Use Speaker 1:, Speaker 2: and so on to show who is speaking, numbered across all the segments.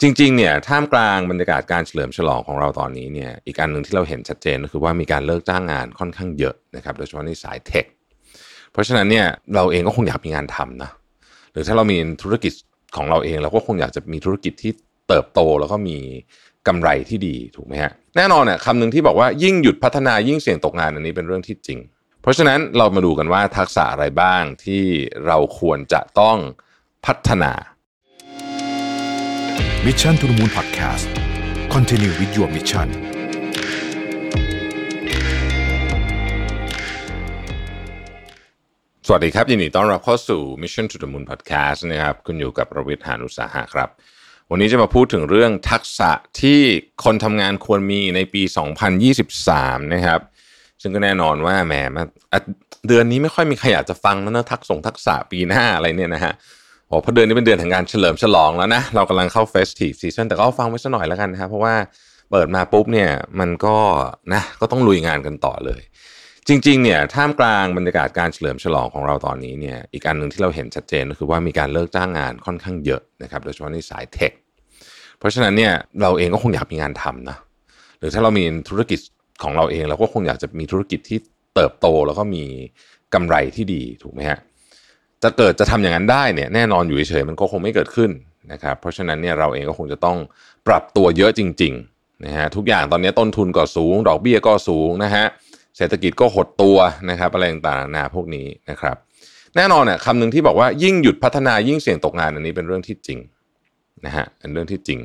Speaker 1: จริงๆเนี่ยท่ามกลางบรรยากาศการเฉลิมฉลองของเราตอนนี้เนี่ยอีกการหนึ่งที่เราเห็นชัดเจนก็คือว่ามีการเลิกจ้างงานค่อนข้างเยอะนะครับโดยเฉพาะในสายเทคเพราะฉะนั้นเนี่ยเราเองก็คงอยากมีงานทำนะหรือถ้าเรามีธุรกิจของเราเองเราก็คงอยากจะมีธุรกิจที่เติบโตแล้วก็มีกำไรที่ดีถูกไหมฮะแน่นอนเนี่ยคำหนึ่งที่บอกว่ายิ่งหยุดพัฒนายิ่งเสี่ยงตกงานอันนี้เป็นเรื่องที่จริง เพราะฉะนั้นเรามาดูกันว่าทักษะอะไรบ้างที่เราควรจะต้องพัฒนา
Speaker 2: Mission to the Moon Podcast Continue with your mission
Speaker 1: สวัสดีครับ ยินดีต้อนรับเข้าสู่ Mission to the Moon Podcast นะครับ คุณอยู่กับประวิทย์หานุสาหะครับ วันนี้จะมาพูดถึงเรื่องทักษะที่คนทำงานควรมีในปี 2023 นะครับ ซึ่งก็แน่นอนว่าแหมเดือนนี้ไม่ค่อยมีใครอยากจะฟังแล้วนะทักษงทักษะปีหน้าอะไรเนี่ยนะฮะ โอ้เพราะเดือนนี้เป็นเดือนแห่งการเฉลิมฉลองแล้วนะเรากำลังเข้า festive season แต่ก็ฟังไว้สักหน่อยแล้วกันนะครับเพราะว่าเปิดมาปุ๊บเนี่ยมันก็นะก็ต้องลุยงานกันต่อเลย จริงๆเนี่ยท่ามกลางบรรยากาศการเฉลิมฉลองของเราตอนนี้เนี่ยอีกอันหนึ่งที่เราเห็นชัดเจนก็คือว่ามีการเลิกจ้างงานค่อนข้างเยอะนะครับโดยเฉพาะในสาย tech เพราะฉะนั้นเนี่ยเราเองก็คงอยากมีงานทำนะหรือถ้าเรามีธุรกิจของเราเองเราก็คงอยากจะมีธุรกิจที่เติบโตแล้วก็มีกำไรที่ดีถูกไหมฮะ จะเกิดจะทำอย่างนั้นได้เนี่ยแน่นอนอยู่เฉยๆมันก็คงไม่เกิดขึ้นนะครับเพราะฉะนั้นเนี่ยเราเองก็คงจะต้องปรับตัวเยอะจริงๆนะฮะทุกอย่างตอนนี้ต้นทุนก็สูง ดอกเบี้ยก็สูงนะฮะเศรษฐกิจก็หดตัวนะครับอะไรต่างๆนาพวกนี้นะครับ แน่นอนเนี่ยคำหนึ่งที่บอกว่ายิ่งหยุดพัฒนายิ่งเสี่ยงตกงานอันนี้เป็นเรื่องที่จริงนะฮะเป็นเรื่องที่จริง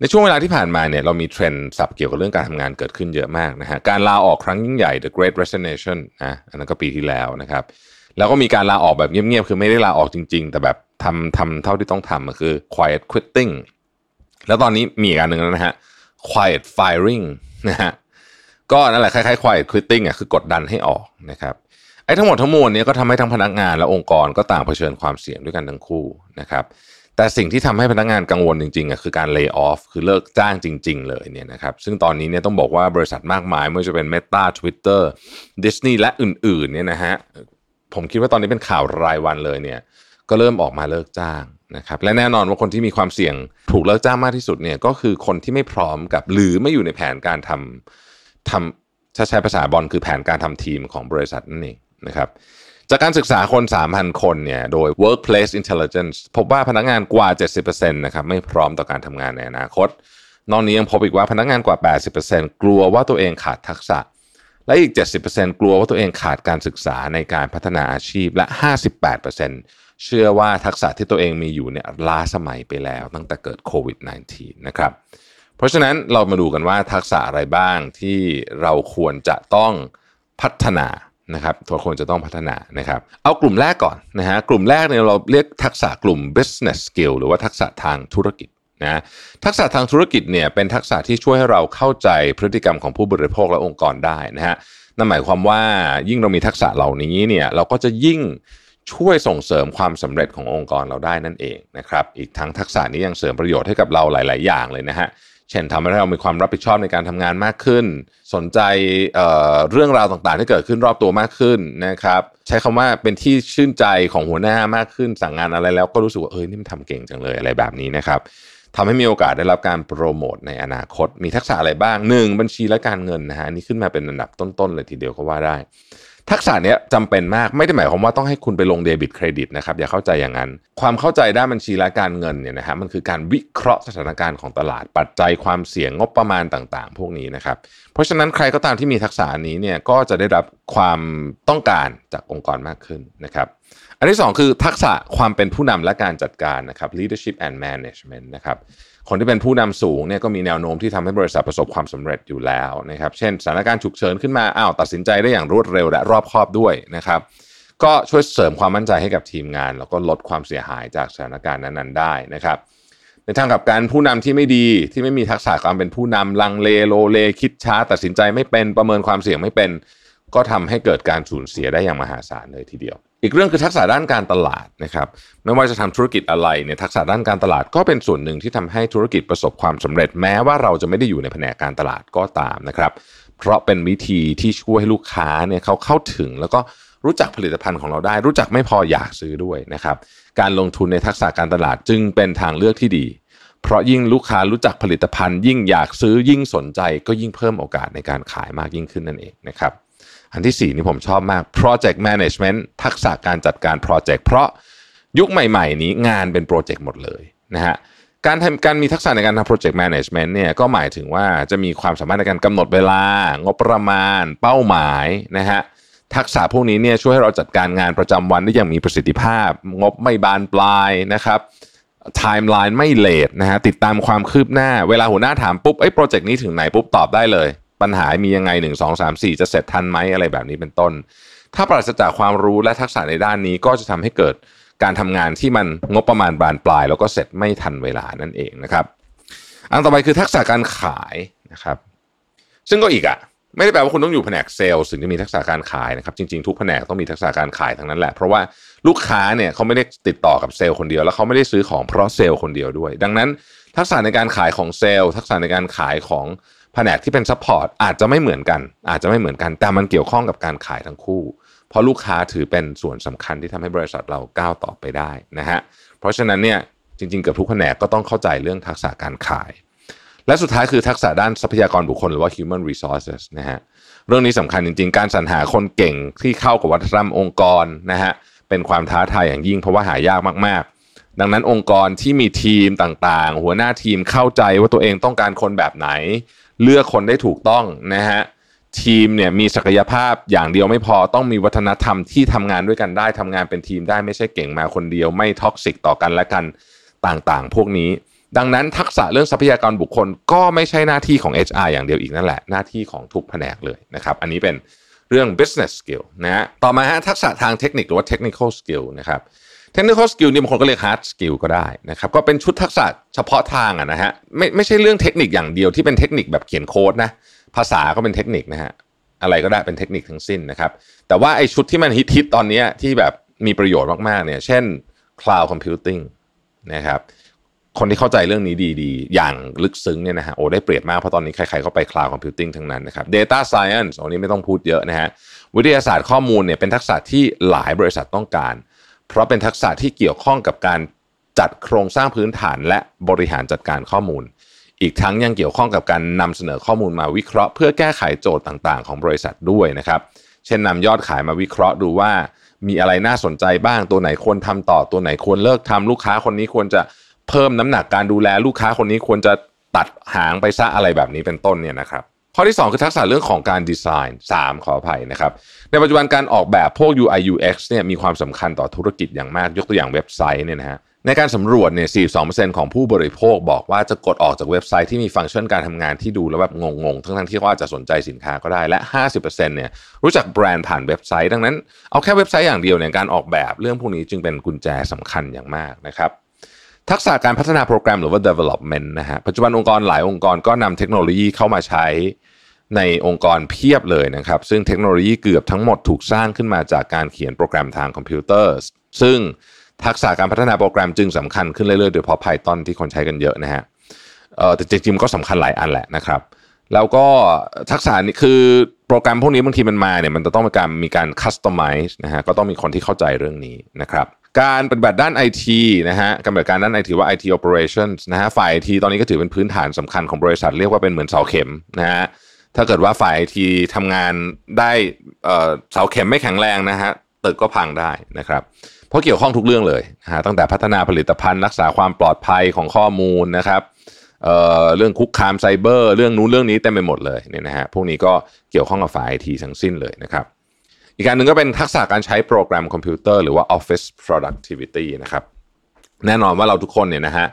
Speaker 1: ในช่วงเวลาที่ผ่านมาเนี่ยเรามีเทรนด์สับเกี่ยวกับเรื่องการทำงานเกิดขึ้นเยอะมากนะฮะการลาออกครั้งยิ่งใหญ่ The Great Resignation นะอันนั้นก็ปีที่แล้วนะครับ แล้วก็มีการลาออกแบบเงียบๆ คือไม่ได้ลาออกจริง ๆ แต่แบบทำทำเท่าที่ต้องทำคือ quiet quitting แล้วตอนนี้มีอีกอันหนึ่งแล้วนะฮะ quiet firing นะฮะก็นั่นแหละคล้ายๆ quiet quitting อะคือกดดันให้ออกนะครับไอ้ทั้งหมดทั้งมวลนี้ก็ทำให้ทั้งพนักงานและองค์กรก็ต่างเผชิญความเสี่ยงด้วยกันทั้งคู่นะครับแต่สิ่งที่ทำให้พนักงานกังวลจริงๆอะคือการ lay off คือเลิกจ้างจริง ๆ เลยเนี่ยนะครับซึ่งตอนนี้เนี่ยต้องบอกว่าบริษัทมากมายไม่ว่าจะเป็น Meta Twitter Disney และอื่นๆเนี่ยนะฮะ ผมคิดว่าตอนนี้เป็นข่าวรายวันเลยเนี่ย ก็เริ่มออกมาเลิกจ้างนะครับ และแน่นอนว่าคนที่มีความเสี่ยงถูกเลิกจ้างมากที่สุดเนี่ยก็คือคนที่ไม่พร้อมกับ หรือไม่อยู่ในแผนการทำทำถ้าใช้ภาษาบอลคือแผนการทำทีมของบริษัทนั่นเองนะครับ จากการศึกษาคน 3,000 คนเนี่ยโดย Workplace Intelligence พบว่าพนักงานกว่า 70%นะครับไม่พร้อมต่อการทำงานในอนาคต นอกนี้ยังพบอีกว่าพนักงานกว่า 80%กลัวว่าตัวเองขาดทักษะ และอีก 70%กลัวว่าตัวเองขาดการศึกษาในการพัฒนาอาชีพและ 58%เชื่อว่าทักษะที่ตัวเองมีอยู่เนี่ยล้าสมัยไปแล้วตั้งแต่เกิดโควิด -19 นะครับ เพราะฉะนั้นเรามาดูกันว่าทักษะอะไรบ้างที่เราควรจะต้องพัฒนานะครับตัวควรจะต้องพัฒนานะครับ เอากลุ่มแรกก่อนนะฮะกลุ่มแรกเนี่ยเราเรียกทักษะกลุ่ม business skill หรือว่าทักษะทางธุรกิจ นะทักษะทางธุรกิจเนี่ยเป็นทักษะที่ช่วยให้เราเข้าใจพฤติกรรมของผู้บริโภคและองค์กรได้นะฮะนั่นหมายความว่ายิ่งเรามีทักษะเหล่านี้เนี่ยเราก็จะยิ่งช่วยส่งเสริมความสำเร็จขององค์กรเราได้นั่นเองนะครับ อีกทั้งทักษะนี้ยังเสริมประโยชน์ให้กับเราหลาย ๆ อย่างเลยนะฮะ เช่นทำให้เรามีความรับผิดชอบในการทำงานมากขึ้น สนใจเเรื่องราวต่างๆ ที่เกิดขึ้นรอบตัวมากขึ้นนะครับใช้คำว่าเป็นที่ชื่นใจของหัวหน้ามากขึ้น สั่งงานอะไรแล้วก็รู้สึกว่าเออนี่มันทำเก่งจังเลยอะไรแบบนี้นะครับทำให้มีโอกาสได้รับการโปรโมทในอนาคต มีทักษะอะไรบ้างหนึ่งบัญชีและการเงินนะฮะนี่ขึ้นมาเป็นอันดับต้นๆเลยทีเดียวก็ว่าได้ ทักษะเนี้ย จำเป็นมากไม่ได้หมายความว่าต้องให้คุณไปลงเดบิตเครดิตนะครับอย่าเข้าใจอย่างนั้น ความเข้าใจด้านบัญชีและการเงินเนี่ยนะฮะมันคือการวิเคราะห์สถานการณ์ของตลาดปัจจัยความเสี่ยงงบประมาณต่าง ๆ พวกนี้นะครับเพราะฉะนั้นใครก็ตามที่มีทักษะนี้เนี่ยก็จะได้รับความต้องการจากองค์กรมากขึ้นนะครับ อันที่ 2 คือทักษะความเป็นผู้นำและการจัดการนะครับ leadership and management นะครับคนที่เป็นผู้นำสูงเนี่ยก็มีแนวโน้มที่ทำให้บริษัทประสบความสำเร็จอยู่แล้วนะครับ เช่นสถานการณ์ฉุกเฉินขึ้นมาอ้าวตัดสินใจได้อย่างรวดเร็วและรอบคอบด้วยนะครับ ก็ช่วยเสริมความมั่นใจให้กับทีมงาน แล้วก็ลดความเสียหายจากสถานการณ์นั้นๆได้นะครับ ในทางกับการผู้นำที่ไม่ดีที่ไม่มีทักษะการเป็นผู้นำลังเลโลเลคิดช้า ตัดสินใจไม่เป็นประเมินความเสี่ยงไม่เป็น ก็ทำให้เกิดการสูญเสียได้อย่างมหาศาลเลยทีเดียว อีกเรื่องคือทักษะด้านการตลาดนะครับไม่ว่าจะทำธุรกิจอะไรเนี่ยทักษะด้านการตลาดก็เป็นส่วนหนึ่งที่ทำให้ธุรกิจประสบความสำเร็จแม้ว่าเราจะไม่ได้อยู่ในแผนกการตลาดก็ตามนะครับ เพราะเป็นวิธีที่ช่วยให้ลูกค้าเนี่ยเขาเข้าถึงแล้วก็ รู้จักผลิตภัณฑ์ของเราได้ รู้จักไม่พออยากซื้อด้วยนะครับ การลงทุนในทักษะการตลาดจึงเป็นทางเลือกที่ดี เพราะยิ่งลูกค้ารู้จักผลิตภัณฑ์ ยิ่งอยากซื้อยิ่งสนใจ ก็ยิ่งเพิ่มโอกาสในการขายมากยิ่งขึ้นนั่นเองนะครับอันที่ 4 นี่ผมชอบมาก project management ทักษะการจัดการ project เพราะยุคใหม่ ๆ นี้งานเป็นโปรเจกต์หมดเลยนะฮะการทำการมีทักษะในการทำ project management เนี่ยก็หมายถึงว่าจะมีความสามารถในการกำหนดเวลา งบประมาณ เป้าหมายนะฮะ ทักษะพวกนี้เนี่ยช่วยให้เราจัดการงานประจำวันได้อย่างมีประสิทธิภาพ งบไม่บานปลายนะครับไทม์ไลน์ไม่ late นะฮะติดตามความคืบหน้าเวลาหัวหน้าถามปุ๊บไอ้โปรเจกต์นี้ถึงไหนปุ๊บตอบได้เลย ปัญหามียังไง 1 2 3 4 จะเสร็จทันไหมอะไรแบบนี้เป็นต้น ถ้าปราศจากความรู้และทักษะในด้านนี้ก็จะทำให้เกิดการทำงานที่มันงบประมาณบานปลาย แล้วก็เสร็จไม่ทันเวลานั่นเองนะครับ อันต่อไปคือทักษะการขายนะครับ ซึ่งก็อีกอะ ไม่ได้แปลว่าคุณต้องอยู่แผนกเซลล์ถึงจะมีทักษะการขายนะครับ จริงๆ ทุกแผนกต้องมีทักษะการขายทั้งนั้นแหละ เพราะว่าลูกค้าเนี่ยเขาไม่ได้ติดต่อกับเซลล์คนเดียว แล้วเขาไม่ได้ซื้อของเพราะเซลล์คนเดียวด้วย ดังนั้น ทักษะในการขายของเซลล์ทักษะในการขายของแผนกที่เป็น support อาจจะไม่เหมือนกัน อาจจะไม่เหมือนกัน แต่มันเกี่ยวข้องกับการขายทั้งคู่ เพราะลูกค้าถือเป็นส่วนสำคัญที่ทำให้บริษัทเราก้าวต่อไปได้นะฮะ เพราะฉะนั้นเนี่ยจริงๆเกือบทุกแผนกก็ต้องเข้าใจเรื่องทักษะการขาย และสุดท้ายคือทักษะด้านทรัพยากรบุคคลหรือว่า human resources นะฮะเรื่องนี้สำคัญจริง ๆ การสรรหาคนเก่งที่เข้ากับวัฒนธรรมองค์กรนะฮะเป็นความท้าทายอย่างยิ่งเพราะว่าหายากมากๆ ดังนั้นองค์กรที่มีทีมต่างๆ หัวหน้าทีมเข้าใจว่าตัวเองต้องการคนแบบไหน เลือกคนได้ถูกต้องนะฮะทีมเนี่ยมีศักยภาพอย่างเดียวไม่พอต้องมีวัฒนธรรมที่ทำงานด้วยกันได้ทำงานเป็นทีมได้ไม่ใช่เก่งมาคนเดียวไม่ท็อกซิกต่อกันและกันต่างๆ พวกนี้ ดังนั้นทักษะเรื่องทรัพยากรบุคคลก็ไม่ใช่หน้าที่ของ HR อย่างเดียวอีกนั่นแหละ หน้าที่ของทุกแผนกเลยนะครับ อันนี้เป็นเรื่อง business skill นะฮะต่อมาฮะทักษะทางเทคนิคหรือว่า technical skill นะครับ technical skill นี่บางคนก็เรียก hard skill ก็ได้นะครับ ก็เป็นชุดทักษะเฉพาะทางอะนะฮะไม่ไม่ใช่เรื่องเทคนิคอย่างเดียวที่เป็นเทคนิคแบบเขียนโค้ดนะภาษาก็เป็นเทคนิคนะฮะอะไรก็ได้เป็นเทคนิคทั้งสิ้นนะครับ แต่ว่าไอ้ชุดที่มันฮิตๆตอนนี้ที่แบบมีประโยชน์มากๆเนี่ย เช่น cloud computing นะครับ คนที่เข้าใจเรื่องนี้ดีๆ อย่างลึกซึ้งเนี่ยนะฮะโอ้ได้เปรียบมากเพราะตอนนี้ใครๆก็ไป cloud computing ทั้งนั้นนะครับ data science อันนี้ไม่ต้องพูดเยอะนะฮะวิทยาศาสตร์ข้อมูลเนี่ยเป็นทักษะที่หลายบริษัทต้องการ เพราะเป็นทักษะที่เกี่ยวข้องกับการจัดโครงสร้างพื้นฐานและบริหารจัดการข้อมูล อีกทั้งยังเกี่ยวข้องกับการนำเสนอข้อมูลมาวิเคราะห์เพื่อแก้ไขโจทย์ต่างๆ ของบริษัทด้วยนะครับเช่นนำยอดขายมาวิเคราะห์ดูว่ามีอะไรน่าสนใจบ้างตัวไหนควรทำต่อตัวไหนควรเลิกทำลูกค้าคนนี้ควรจะ เพิ่มน้ำหนักการดูแลลูกค้าคนนี้ควรจะตัดหางไปซะอะไรแบบนี้เป็นต้นเนี่ยนะครับข้อที่ 2 คือทักษะเรื่องของการดีไซน์ 3 ขออภัยนะครับ ในปัจจุบันการออกแบบพวก UI UX เนี่ยมีความสำคัญต่อธุรกิจอย่างมากยกตัวอย่างเว็บไซต์เนี่ยนะฮะในการสำรวจเนี่ย 42%ของผู้บริโภคบอกว่าจะกดออกจากเว็บไซต์ที่มีฟังก์ชันการทำงานที่ดูแล้วแบบงงๆ ทั้งๆที่เขาอาจจะสนใจสินค้าก็ได้และ 50%เนี่ยรู้จักแบรนด์ผ่านเว็บไซต์ ดังนั้นเอาแค่เว็บไซต์อย่างเดียวเนี่ยการออกแบบเรื่องพวกนี้จึงเป็นกุญแจสำคัญอย่างมากนะครับ ทักษะการพัฒนาโปรแกรมหรือว่า development นะฮะปัจจุบันองค์กรหลายองค์กรก็นำเทคโนโลยีเข้ามาใช้ในองค์กรเพียบเลยนะครับ ซึ่งเทคโนโลยีเกือบทั้งหมดถูกสร้างขึ้นมาจากการเขียนโปรแกรมทางคอมพิวเตอร์ ซึ่งทักษะการพัฒนาโปรแกรมจึงสำคัญขึ้นเรื่อยๆ โดยเฉพาะ Python ที่คนใช้กันเยอะนะฮะแต่จริงๆก็สำคัญหลายอันแหละนะครับ แล้วก็ทักษะนี้คือโปรแกรมพวกนี้บางทีมันมาเนี่ยมันจะต้องมีการมีการคัสตอมไมซ์นะฮะก็ต้องมีคนที่เข้าใจเรื่องนี้นะครับ การปฏิบัติด้านไอทีนะฮะการปฏิบัติการด้านไอทีว่า IT operations นะฮะฝ่ายไอทีตอนนี้ก็ถือเป็นพื้นฐานสำคัญของบริษัท เรียกว่าเป็นเหมือนเสาเข็มนะฮะถ้าเกิดว่าฝ่ายไอทีทำงานได้เสาเข็มไม่แข็งแรงนะฮะตึกก็พังได้นะครับเพราะเกี่ยวข้องทุกเรื่องเลยนะฮะตั้งแต่พัฒนาผลิตภัณฑ์ รักษาความปลอดภัยของข้อมูลนะครับเเรื่องคุกคามไซเบอร์ เรื่องนู้นเรื่องนี้เต็มไปหมดเลยเนี่ยนะฮะพวกนี้ก็เกี่ยวข้องกับฝ่ายไอทีทั้งสิ้นเลยนะครับ อีกการหนึ่งก็เป็นทักษะการใช้โปรแกรมคอมพิวเตอร์หรือว่า Office Productivity นะครับแน่นอนว่าเราทุกคนเนี่ยนะฮะ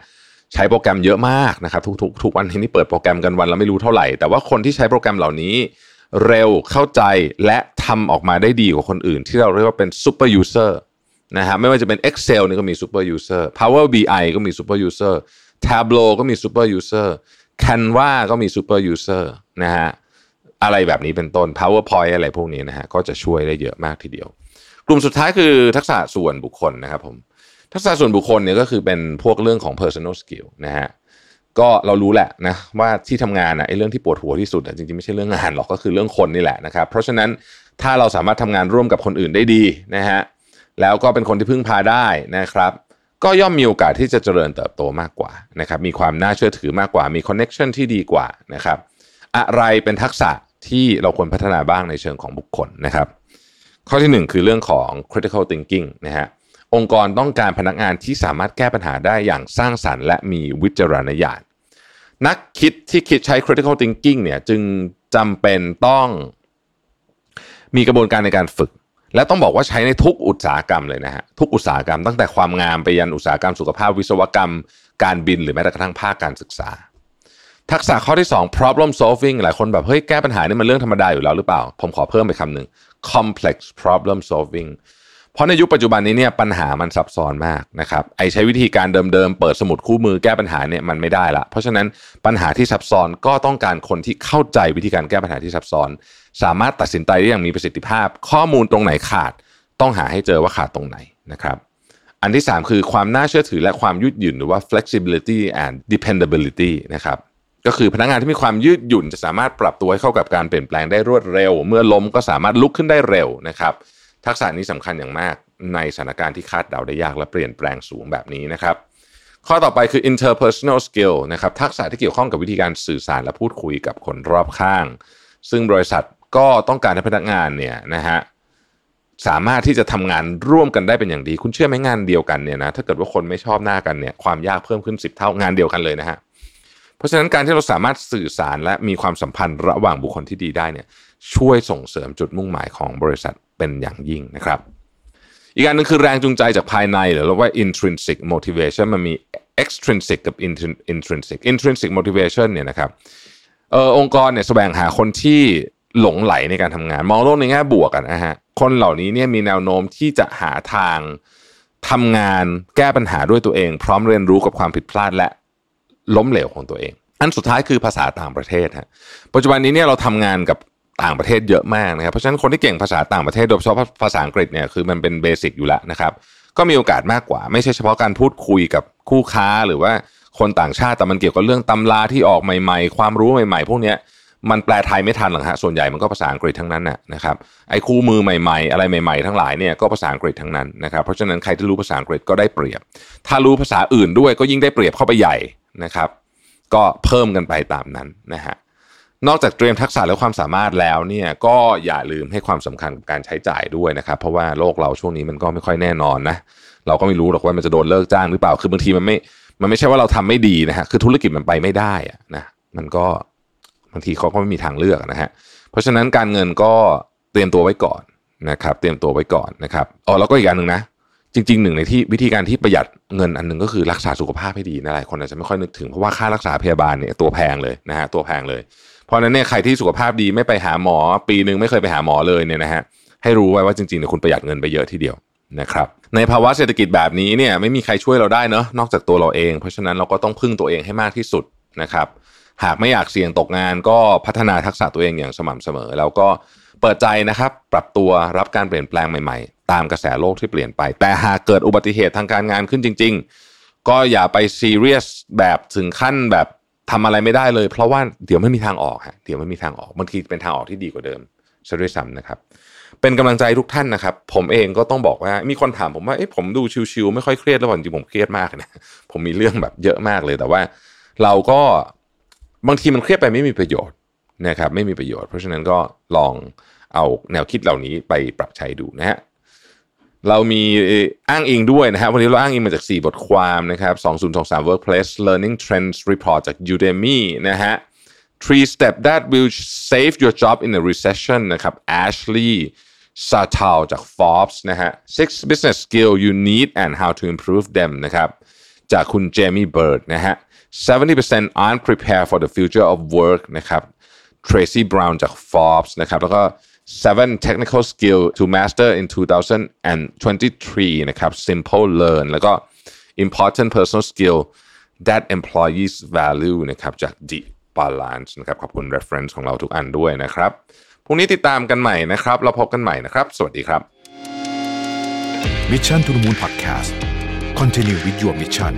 Speaker 1: ใช้โปรแกรมเยอะมากนะครับทุกๆทุกวันนี้นี่เปิดโปรแกรมกันวันละไม่รู้เท่าไหร่ แต่ว่าคนที่ใช้โปรแกรมเหล่านี้ เร็วเข้าใจและทำออกมาได้ดีกว่าคนอื่น ที่เราเรียกว่าเป็น super user นะฮะไม่ว่าจะเป็น Excel นี่ก็มี super user Power BI ก็มี super user Tableau ก็มี super user Canva ก็มี super user นะฮะ อะไรแบบนี้เป็นต้น PowerPoint อะไรพวกนี้นะฮะก็จะช่วยได้เยอะมากทีเดียว กลุ่มสุดท้ายคือทักษะส่วนบุคคลนะครับผมทักษะส่วนบุคคลเนี่ยก็คือเป็นพวกเรื่องของ personal skill นะฮะก็เรารู้แหละนะว่าที่ทำงานนะไอ้เรื่องที่ปวดหัวที่สุดจริงๆไม่ใช่เรื่องงานหรอกก็คือเรื่องคนนี่แหละนะครับ เพราะฉะนั้นถ้าเราสามารถทำงานร่วมกับคนอื่นได้ดีนะฮะแล้วก็เป็นคนที่พึ่งพาได้นะครับก็ย่อมมีโอกาสที่จะเจริญเติบโตมากกว่านะครับมีความน่าเชื่อถือมากกว่ามีคอนเน็ชันที่ดีกว่านะครับอะไรเป็นทักษะ ที่เราควรพัฒนาบ้างในเชิงของบุคคลนะครับ ข้อที่หนึ่งคือเรื่องของ critical thinking นะฮะองค์กรต้องการพนักงานที่สามารถแก้ปัญหาได้อย่างสร้างสรรค์ และมีวิจารณญาณนักคิดที่คิดใช้ critical thinking เนี่ยจึงจำเป็นต้องมีกระบวนการในการฝึก และต้องบอกว่าใช้ในทุกอุตสาหกรรมเลยนะฮะทุกอุตสาหกรรมตั้งแต่ความงามไปยันอุตสาหกรรมสุขภาพวิศวกรรม การบินหรือแม้แต่กระทั่งภาคการศึกษา ทักษะข้อที่ 2 problem solving หลายคนแบบเฮ้ยแก้ปัญหานี่มันเรื่องธรรมดาอยู่แล้วหรือเปล่า ผมขอเพิ่มไปคำหนึ่ง complex problem solving เพราะในยุคปัจจุบันนี้เนี่ยปัญหามันซับซ้อนมากนะครับไอใช้วิธีการเดิมๆ เปิดสมุดคู่มือแก้ปัญหาเนี่ยมันไม่ได้ละเพราะฉะนั้นปัญหาที่ซับซ้อนก็ต้องการคนที่เข้าใจวิธีการแก้ปัญหาที่ซับซ้อน สามารถตัดสินใจได้อย่างมีประสิทธิภาพ ข้อมูลตรงไหนขาด ต้องหาให้เจอว่าขาดตรงไหนนะครับอันที่ 3 คือความน่าเชื่อถือและความยืดหยุ่นหรือว่า flexibility and dependability นะครับ ก็คือพนักงานที่มีความยืดหยุ่นจะสามารถปรับตัวให้เข้ากับการเปลี่ยนแปลงได้รวดเร็ว เมื่อล้มก็สามารถลุกขึ้นได้เร็วนะครับ ทักษะนี้สำคัญอย่างมากในสถานการณ์ที่คาดเดาได้ยากและเปลี่ยนแปลงสูงแบบนี้นะครับ ข้อต่อไปคือ interpersonal skill นะครับทักษะที่เกี่ยวข้องกับวิธีการสื่อสารและพูดคุยกับคนรอบข้าง ซึ่งบริษัทก็ต้องการให้พนักงานเนี่ยนะฮะสามารถที่จะทำงานร่วมกันได้เป็นอย่างดี คุณเชื่อไหมงานเดียวกันเนี่ยนะถ้าเกิดว่าคนไม่ชอบหน้ากันเนี่ยความยากเพิ่มขึ้น 10 เท่างานเดียวกันเลยนะฮะ เพราะฉะนั้นการที่เราสามารถสื่อสารและมีความสัมพันธ์ระหว่างบุคคลที่ดีได้เนี่ยช่วยส่งเสริมจุดมุ่งหมายของบริษัทเป็นอย่างยิ่งนะครับ อีกอันนึงคือแรงจูงใจจากภายในหรือเรียกว่า intrinsic motivation มันมี extrinsic กับ intrinsic intrinsic motivation เนี่ยนะครับเออองค์กรเนี่ยแสวงหาคนที่หลงไหลในการทำงาน มองโลกในแง่บวกกันนะฮะคนเหล่านี้เนี่ยมีแนวโน้มที่จะหาทางทำงานแก้ปัญหาด้วยตัวเอง พร้อมเรียนรู้กับความผิดพลาดและ ล้มเหลวของตัวเอง อันสุดท้ายคือภาษาต่างประเทศฮะปัจจุบันนี้เนี่ยเราทำงานกับต่างประเทศเยอะมากนะครับเพราะฉะนั้นคนที่เก่งภาษาต่างประเทศโดยเฉพาะภาษาอังกฤษเนี่ยคือมันเป็นเบสิกอยู่แล้วนะครับก็มีโอกาสมากกว่า ไม่ใช่เฉพาะการพูดคุยกับคู่ค้าหรือว่าคนต่างชาติแต่มันเกี่ยวกับเรื่องตำราที่ออกใหม่ๆ ความรู้ใหม่ๆ พวกนี้มันแปลไทยไม่ทันหรอกฮะส่วนใหญ่มันก็ภาษาอังกฤษทั้งนั้นนะครับไอ้คู่มือใหม่ๆ อะไรใหม่ๆ ทั้งหลายเนี่ยก็ภาษาอังกฤษทั้งนั้นนะครับเพราะฉะนั้นใครที่รู้ภาษาอังกฤษก็ได้เปรียบ ถ้ารู้ภาษาอื่นด้วยก็ยิ่งได้เปรียบเข้าไปใหญ่ นะครับ ก็เพิ่มกันไปตามนั้นนะฮะนอกจากเตรียมทักษะและความสามารถแล้วเนี่ยก็อย่าลืมให้ความสำคัญกับการใช้จ่ายด้วยนะครับ เพราะว่าโลกเราช่วงนี้มันก็ไม่ค่อยแน่นอนนะเราก็ไม่รู้หรอกว่ามันจะโดนเลิกจ้างหรือเปล่าคือบางทีมันไม่มันไม่ใช่ว่าเราทำไม่ดีนะฮะคือธุรกิจมันไปไม่ได้อะนะมันก็บางทีเขาก็ไม่มีทางเลือกนะฮะเพราะฉะนั้นการเงินก็เตรียมตัวไว้ก่อนนะครับ เตรียมตัวไว้ก่อนนะครับอ๋อแล้วก็อีกอันหนึ่งนะ จริงๆหนึ่งในที่วิธีการที่ประหยัดเงินอันหนึ่งก็คือรักษาสุขภาพให้ดีนะหลายคนอาจจะไม่ค่อยนึกถึงเพราะว่าค่ารักษาพยาบาลเนี่ยตัวแพงเลยนะฮะตัวแพงเลย เพราะนั้นเนี่ยใครที่สุขภาพดีไม่ไปหาหมอ ปีหนึ่งไม่เคยไปหาหมอเลยเนี่ยนะฮะให้รู้ไว้ว่าจริงๆเนี่ยคุณประหยัดเงินไปเยอะทีเดียวนะครับในภาวะเศรษฐกิจแบบนี้เนี่ยไม่มีใครช่วยเราได้เนาะนอกจากตัวเราเอง เพราะฉะนั้นเราก็ต้องพึ่งตัวเองให้มากที่สุดนะครับหากไม่อยากเสี่ยงตกงานก็พัฒนาทักษะตัวเองอย่างสม่ำเสมอ แล้วก็เปิดใจนะครับ ปรับตัวรับการเปลี่ยนแปลงใหม่ๆ ตามกระแสโลกที่เปลี่ยนไป แต่หากเกิดอุบัติเหตุทางการงานขึ้นจริง ๆ ก็อย่าไปซีเรียสแบบถึงขั้นแบบทำอะไรไม่ได้เลย เพราะว่าเดี๋ยวไม่มีทางออกฮะเดี๋ยวไม่มีทางออกบางทีเป็นทางออกที่ดีกว่าเดิมซะด้วยซ้ำนะครับ เป็นกำลังใจทุกท่านนะครับ ผมเองก็ต้องบอกว่ามีคนถามผมว่าเอ๊ะผมดูชิวๆไม่ค่อยเครียดแล้วจริงผมเครียดมากนะผมมีเรื่องแบบเยอะมากเลยแต่ว่า เราก็บางทีมันเครียดไปไม่มีประโยชน์นะครับ ไม่มีประโยชน์ เพราะฉะนั้นก็ลองเอาแนวคิดเหล่านี้ไปปรับใช้ดูนะฮะ เรามีอ้างอิงด้วยนะฮะวันนี้เราอ้างอิงมาจาก 4 บทความนะครับ 2023 Workplace Learning Trends Report จาก Udemy นะฮะ Three step that will save your job in a recession นะครับ Ashley s a t a l จาก Forbes นะฮะ Six business skill you need and how to improve them นะครับจากคุณ Jamie Bird นะฮะ70% aren't prepared for the future of work นะครับ Tracy Brown จาก Forbes นะครับแล้วก็ seven technical skill to master in 2023 นะครับ simple learn แล้วก็ important personal skill that employees value นะครับจาก The Balance นะครับขอบคุณ reference ของเราทุกอันด้วยนะครับพรุ่งนี้ติดตามกันใหม่นะครับ เราพบกันใหม่นะครับ สวัสดีครับ
Speaker 2: Mission to the Moon Podcast Continue with your mission